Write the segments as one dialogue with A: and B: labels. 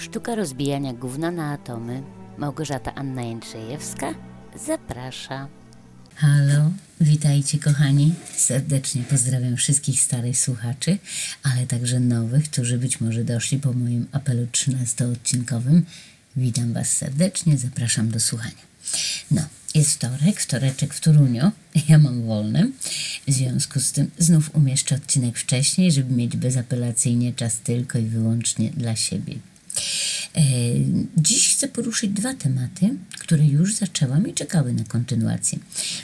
A: Sztuka rozbijania gówna na atomy. Małgorzata Anna Jędrzejewska zaprasza.
B: Halo, witajcie kochani. Serdecznie pozdrawiam wszystkich starych słuchaczy, ale także nowych, którzy być może doszli po moim apelu 13-odcinkowym. Witam Was serdecznie, zapraszam do słuchania. No, jest wtorek, wtoreczek w Toruniu. Ja mam wolny. W związku z tym znów umieszczę odcinek wcześniej, żeby mieć bezapelacyjnie czas tylko i wyłącznie dla siebie. E, Dziś chcę poruszyć dwa tematy, które już zaczęłam i czekały na kontynuację.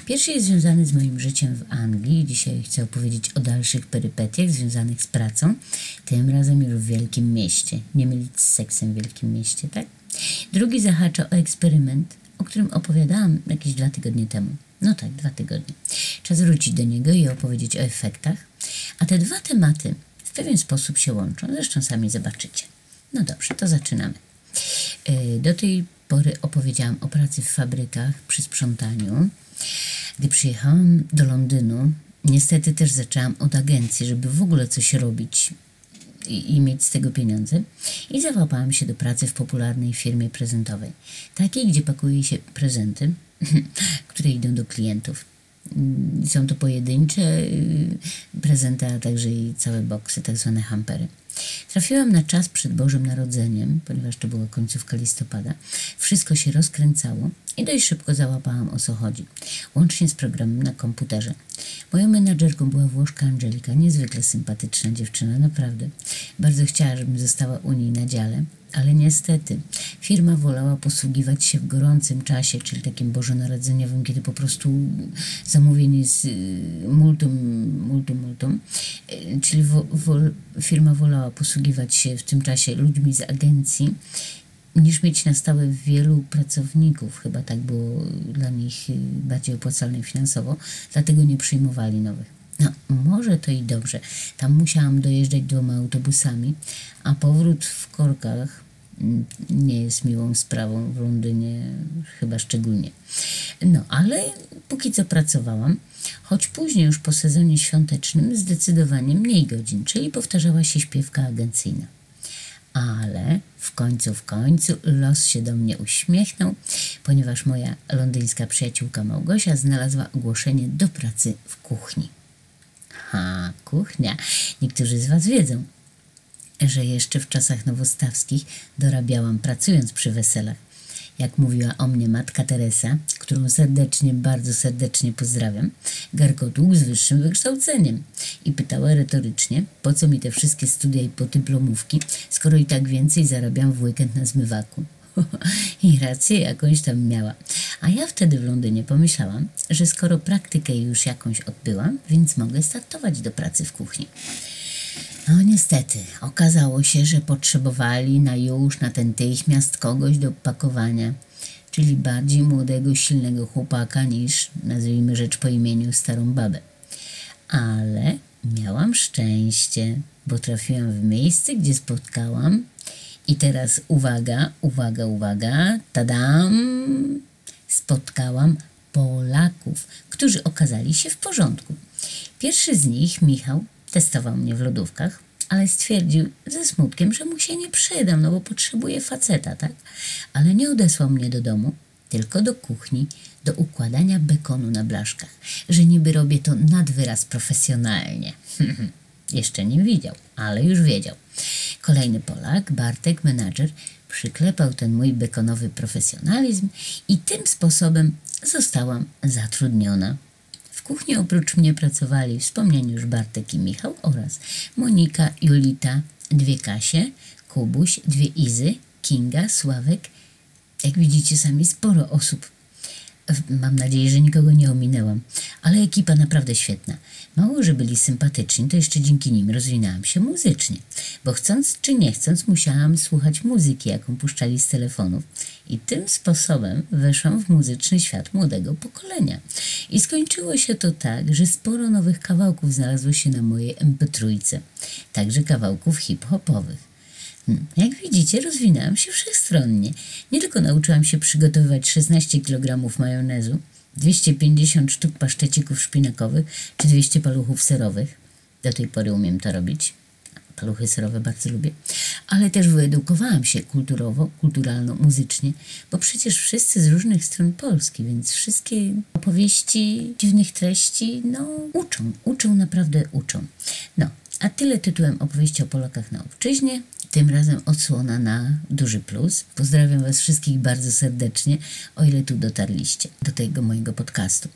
B: Pierwszy jest związany z moim życiem w Anglii. Dzisiaj chcę opowiedzieć o dalszych perypetiach związanych z pracą, tym razem już w wielkim mieście. Nie mylić z seksem w wielkim mieście, tak? Drugi zahacza o eksperyment, o którym opowiadałam jakieś dwa tygodnie temu. No tak, dwa tygodnie. Czas wrócić do niego i opowiedzieć o efektach. A te dwa tematy w pewien sposób się łączą, zresztą sami zobaczycie. No dobrze, to zaczynamy. Yy, Do tej pory opowiedziałam o pracy w fabrykach przy sprzątaniu. Gdy przyjechałam do Londynu, niestety też zaczęłam od agencji, żeby w ogóle coś robić i, i mieć z tego pieniądze. I załapałam się do pracy w popularnej firmie prezentowej. Takiej, gdzie pakuje się prezenty, które idą do klientów. Mm, Są to pojedyncze y, prezenty, a także i całe boksy, tak zwane hampery. Trafiłam na czas przed Bożym Narodzeniem, ponieważ to była końcówka listopada. Wszystko się rozkręcało i dość szybko załapałam o co chodzi, łącznie z programem na komputerze. Moją menadżerką była Włoszka Angelika, niezwykle sympatyczna dziewczyna, naprawdę. Bardzo chciała, żebym została u niej na dziale, ale niestety firma wolała posługiwać się w gorącym czasie, czyli takim bożonarodzeniowym, kiedy po prostu zamówienie jest y, multum, multum, multum. Y, Czyli wo, wol, firma wolała posługiwać się w tym czasie ludźmi z agencji, niż mieć na stałe wielu pracowników. Chyba tak było dla nich y, bardziej opłacalne finansowo, dlatego nie przyjmowali nowych. No, może to i dobrze. Tam musiałam dojeżdżać dwoma autobusami, a powrót w korkach nie jest miłą sprawą w Londynie, chyba szczególnie. No, ale póki co pracowałam, choć później już po sezonie świątecznym zdecydowanie mniej godzin, czyli powtarzała się śpiewka agencyjna. Ale w końcu, w końcu los się do mnie uśmiechnął, ponieważ moja londyńska przyjaciółka Małgosia znalazła ogłoszenie do pracy w kuchni. Ha, kuchnia. Niektórzy z Was wiedzą, że jeszcze w czasach nowostawskich dorabiałam pracując przy weselach. Jak mówiła o mnie matka Teresa, którą serdecznie, bardzo serdecznie pozdrawiam, garkotłuk z wyższym wykształceniem. I pytała retorycznie, po co mi te wszystkie studia i podyplomówki, skoro i tak więcej zarabiam w weekend na zmywaku. I rację jakąś tam miała. A ja wtedy w Londynie pomyślałam, że skoro praktykę już jakąś odbyłam, więc mogę startować do pracy w kuchni. No niestety, okazało się, że potrzebowali na już natychmiast kogoś do pakowania, czyli bardziej młodego, silnego chłopaka niż, nazwijmy rzecz po imieniu, starą babę. Ale miałam szczęście, bo trafiłam w miejsce, gdzie spotkałam i teraz uwaga, uwaga, uwaga, tadam, spotkałam Polaków, którzy okazali się w porządku. Pierwszy z nich, Michał, testował mnie w lodówkach, ale stwierdził ze smutkiem, że mu się nie przydam, no bo potrzebuje faceta, tak? Ale nie odesłał mnie do domu, tylko do kuchni, do układania bekonu na blaszkach, że niby robię to nad wyraz profesjonalnie. Jeszcze nie widział, ale już wiedział. Kolejny Polak, Bartek, menadżer, przyklepał ten mój bekonowy profesjonalizm i tym sposobem zostałam zatrudniona. Kuchni oprócz mnie pracowali wspomniani już Bartek i Michał oraz Monika, Julita, dwie Kasie, Kubuś, dwie Izy, Kinga, Sławek. Jak widzicie sami sporo osób. Mam nadzieję, że nikogo nie ominęłam, ale ekipa naprawdę świetna. Mało, że byli sympatyczni, to jeszcze dzięki nim rozwinęłam się muzycznie, bo chcąc czy nie chcąc musiałam słuchać muzyki, jaką puszczali z telefonów. I tym sposobem weszłam w muzyczny świat młodego pokolenia. I skończyło się to tak, że sporo nowych kawałków znalazło się na mojej MP3, także kawałków hip-hopowych. Hmm, Jak widzicie, rozwinęłam się wszechstronnie. Nie tylko nauczyłam się przygotowywać 16 kg majonezu, 250 sztuk paszczecików szpinakowych czy 200 paluchów serowych. Do tej pory umiem to robić. paluchy serowe bardzo lubię, ale też wyedukowałam się kulturowo, kulturalno-muzycznie, bo przecież wszyscy z różnych stron Polski, więc wszystkie opowieści dziwnych treści, no, uczą, uczą, naprawdę uczą. No, a tyle tytułem opowieści o Polakach na obczyźnie. Tym razem odsłona na duży plus. Pozdrawiam Was wszystkich bardzo serdecznie, o ile tu dotarliście do tego mojego podcastu.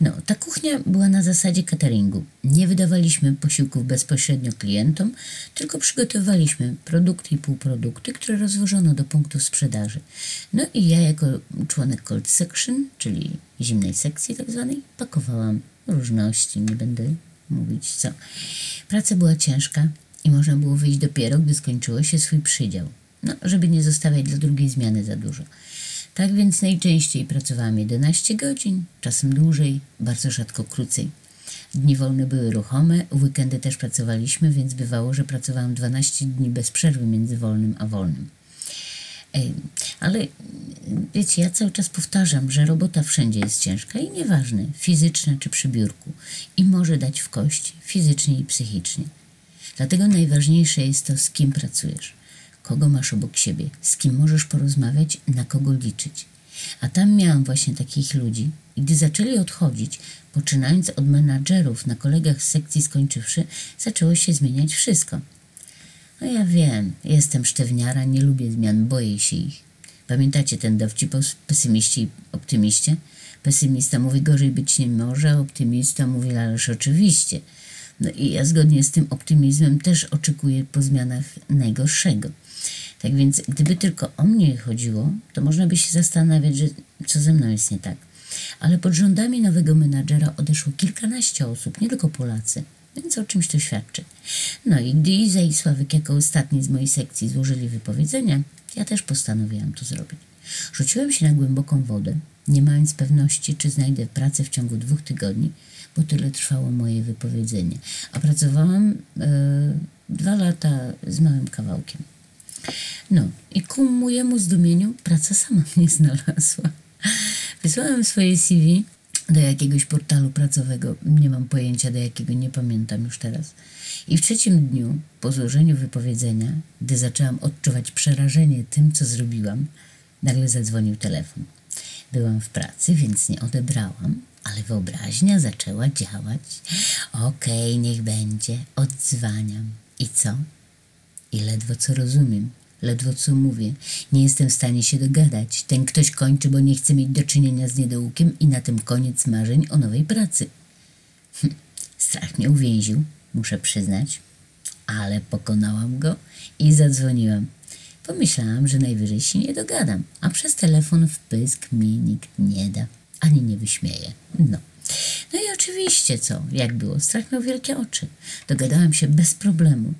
B: No, ta kuchnia była na zasadzie cateringu. Nie wydawaliśmy posiłków bezpośrednio klientom, tylko przygotowaliśmy produkty i półprodukty, które rozwożono do punktu sprzedaży. No i ja jako członek cold section, czyli zimnej sekcji tak zwanej, pakowałam różności, nie będę mówić co. Praca była ciężka i można było wyjść dopiero, gdy skończyło się swój przydział. No, żeby nie zostawiać dla drugiej zmiany za dużo. Tak więc najczęściej pracowałam 11 godzin, czasem dłużej, bardzo rzadko krócej. Dni wolne były ruchome, w weekendy też pracowaliśmy, więc bywało, że pracowałam 12 dni bez przerwy między wolnym a wolnym. Ale wiecie, ja cały czas powtarzam, że robota wszędzie jest ciężka i nieważne, fizyczna czy przy biurku, i może dać w kość fizycznie i psychicznie. Dlatego najważniejsze jest to, z kim pracujesz, kogo masz obok siebie, z kim możesz porozmawiać, na kogo liczyć. A tam miałam właśnie takich ludzi i gdy zaczęli odchodzić, poczynając od menadżerów na kolegach z sekcji skończywszy, zaczęło się zmieniać wszystko. No ja wiem, jestem sztywniara, nie lubię zmian, boję się ich. Pamiętacie ten dowcip o pesymiście i optymiście? Pesymista mówi, gorzej być nie może, optymista mówi, ależ oczywiście. No i ja zgodnie z tym optymizmem też oczekuję po zmianach najgorszego. Tak więc, gdyby tylko o mnie chodziło, to można by się zastanawiać, że co ze mną jest nie tak. Ale pod rządami nowego menadżera odeszło kilkanaście osób, nie tylko Polacy, więc o czymś to świadczy. No i gdy Iza i Sławek jako ostatni z mojej sekcji złożyli wypowiedzenia, ja też postanowiłam to zrobić. Rzuciłem się na głęboką wodę, nie mając pewności, czy znajdę pracę w ciągu dwóch tygodni, bo tyle trwało moje wypowiedzenie. A pracowałam e, dwa lata z małym kawałkiem. No i ku mojemu zdumieniu praca sama mnie znalazła. Wysłałem swoje CV do jakiegoś portalu pracowego, nie mam pojęcia do jakiego, nie pamiętam już teraz. I w trzecim dniu, po złożeniu wypowiedzenia, gdy zaczęłam odczuwać przerażenie tym, co zrobiłam, nagle zadzwonił telefon. Byłam w pracy, więc nie odebrałam, ale wyobraźnia zaczęła działać. Okej, okay, niech będzie, odzwaniam. I co? I ledwo co rozumiem, ledwo co mówię. Nie jestem w stanie się dogadać. Ten ktoś kończy, bo nie chce mieć do czynienia z niedołkiem i na tym koniec marzeń o nowej pracy. Hm, strach mnie uwięził, muszę przyznać, ale pokonałam go i zadzwoniłam. Pomyślałam, że najwyżej się nie dogadam, a przez telefon w pysk mi nikt nie da, ani nie wyśmieje. No. No i oczywiście co, jak było, strach miał wielkie oczy. Dogadałam się bez problemu.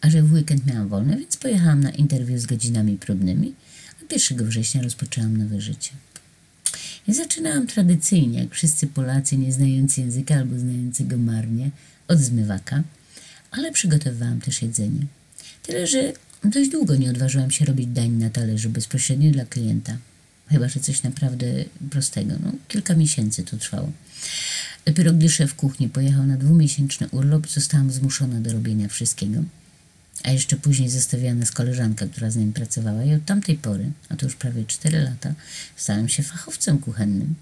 B: A że w weekend miałam wolne, więc pojechałam na interwiu z godzinami próbnymi, a 1 września rozpoczęłam nowe życie. I zaczynałam tradycyjnie, jak wszyscy Polacy, nie znający języka albo znający go marnie, od zmywaka, ale przygotowywałam też jedzenie. Tyle, że dość długo nie odważyłam się robić dań na talerzu bezpośrednio dla klienta. Chyba, że coś naprawdę prostego. No, kilka miesięcy to trwało. Dopiero gdy szef kuchni pojechał na dwumiesięczny urlop, zostałam zmuszona do robienia wszystkiego. A jeszcze później zostawiła nas koleżanka, która z nim pracowała i od tamtej pory, a to już prawie 4 lata, stałem się fachowcem kuchennym.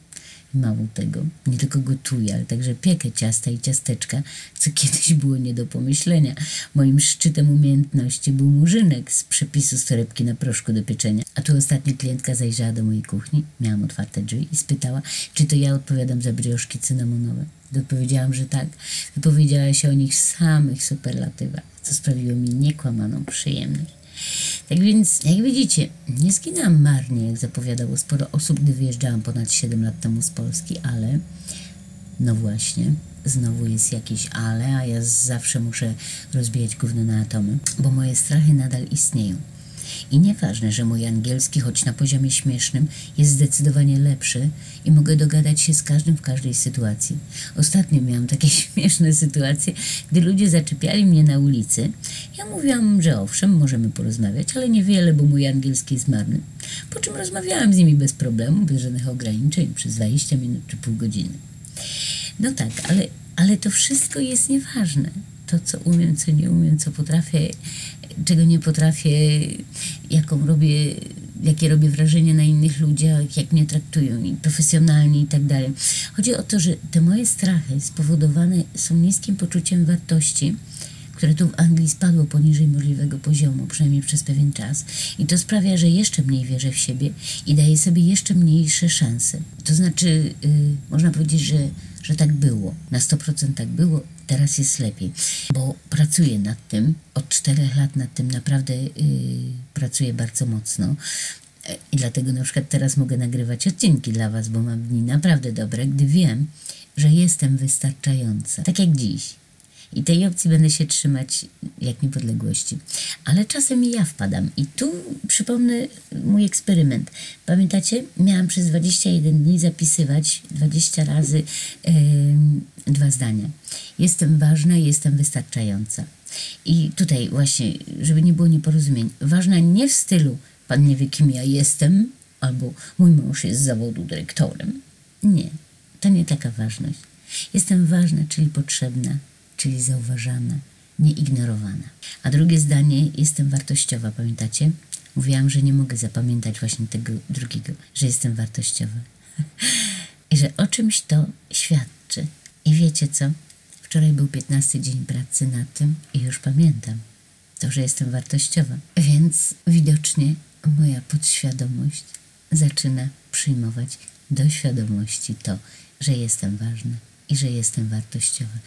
B: Mało tego, nie tylko gotuję, ale także piekę ciasta i ciasteczka, co kiedyś było nie do pomyślenia. Moim szczytem umiejętności był murzynek z przepisu z torebki na proszku do pieczenia. A tu ostatnio klientka zajrzała do mojej kuchni, miałam otwarte drzwi i spytała, czy to ja odpowiadam za brioszki cynamonowe. Odpowiedziałam, że tak. Wypowiedziała się o nich w samych superlatywach, co sprawiło mi niekłamaną przyjemność. Tak więc, jak widzicie, nie zginęłam marnie, jak zapowiadało sporo osób, gdy wyjeżdżałam ponad 7 lat temu z Polski, ale no właśnie, znowu jest jakieś ale, a ja zawsze muszę rozbijać gówno na atomy, bo moje strachy nadal istnieją. I nieważne, że mój angielski, choć na poziomie śmiesznym, jest zdecydowanie lepszy i mogę dogadać się z każdym w każdej sytuacji. Ostatnio miałam takie śmieszne sytuacje, gdy ludzie zaczepiali mnie na ulicy. Ja mówiłam, że owszem, możemy porozmawiać, ale niewiele, bo mój angielski jest marny. Po czym rozmawiałam z nimi bez problemu, bez żadnych ograniczeń, przez 20 minut czy pół godziny. No tak, ale, ale to wszystko jest nieważne. to, co umiem, co nie umiem, co potrafię, czego nie potrafię, jaką robię, jakie robię wrażenie na innych ludziach, jak mnie traktują i profesjonalnie i tak dalej. Chodzi o to, że te moje strachy spowodowane są niskim poczuciem wartości, które tu w Anglii spadło poniżej możliwego poziomu, przynajmniej przez pewien czas. I to sprawia, że jeszcze mniej wierzę w siebie i daję sobie jeszcze mniejsze szanse. To znaczy, yy, można powiedzieć, że, że tak było. Na 100% tak było, teraz jest lepiej. Bo pracuję nad tym, od czterech lat nad tym naprawdę yy, pracuję bardzo mocno. E, I dlatego na przykład teraz mogę nagrywać odcinki dla Was, bo mam dni naprawdę dobre, gdy wiem, że jestem wystarczająca. Tak jak dziś. I tej opcji będę się trzymać jak niepodległości. Ale czasem i ja wpadam. I tu przypomnę mój eksperyment. Pamiętacie? Miałam przez 21 dni zapisywać 20 razy yy, dwa zdania. Jestem ważna, jestem wystarczająca. I tutaj właśnie, żeby nie było nieporozumień, ważna nie w stylu pan nie wie kim ja jestem, albo mój mąż jest z zawodu dyrektorem. Nie, to nie taka ważność. Jestem ważna, czyli potrzebna, czyli zauważana, nieignorowana. A drugie zdanie, jestem wartościowa, pamiętacie? Mówiłam, że nie mogę zapamiętać właśnie tego drugiego, że jestem wartościowa. I że o czymś to świadczy. I wiecie co? Wczoraj był 15 dzień pracy na tym i już pamiętam to, że jestem wartościowa. Więc widocznie moja podświadomość zaczyna przyjmować do świadomości to, że jestem ważna i że jestem wartościowa.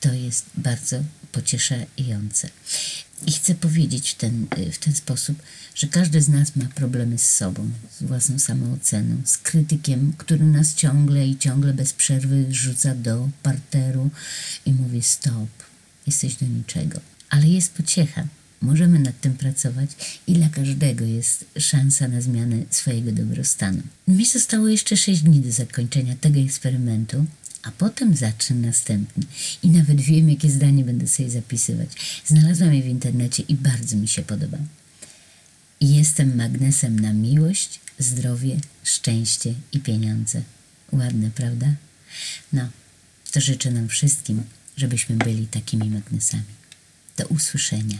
B: To jest bardzo pocieszające. I chcę powiedzieć w ten, w ten sposób, że każdy z nas ma problemy z sobą, z własną samooceną, z krytykiem, który nas ciągle i ciągle bez przerwy rzuca do parteru i mówi stop, jesteś do niczego. Ale jest pociecha. Możemy nad tym pracować i dla każdego jest szansa na zmianę swojego dobrostanu. Mi zostało jeszcze 6 dni do zakończenia tego eksperymentu, a potem zacznę następny. I nawet wiem, jakie zdanie będę sobie zapisywać. Znalazłam je w internecie i bardzo mi się podoba. Jestem magnesem na miłość, zdrowie, szczęście i pieniądze. Ładne, prawda? No, to życzę nam wszystkim, żebyśmy byli takimi magnesami. Do usłyszenia.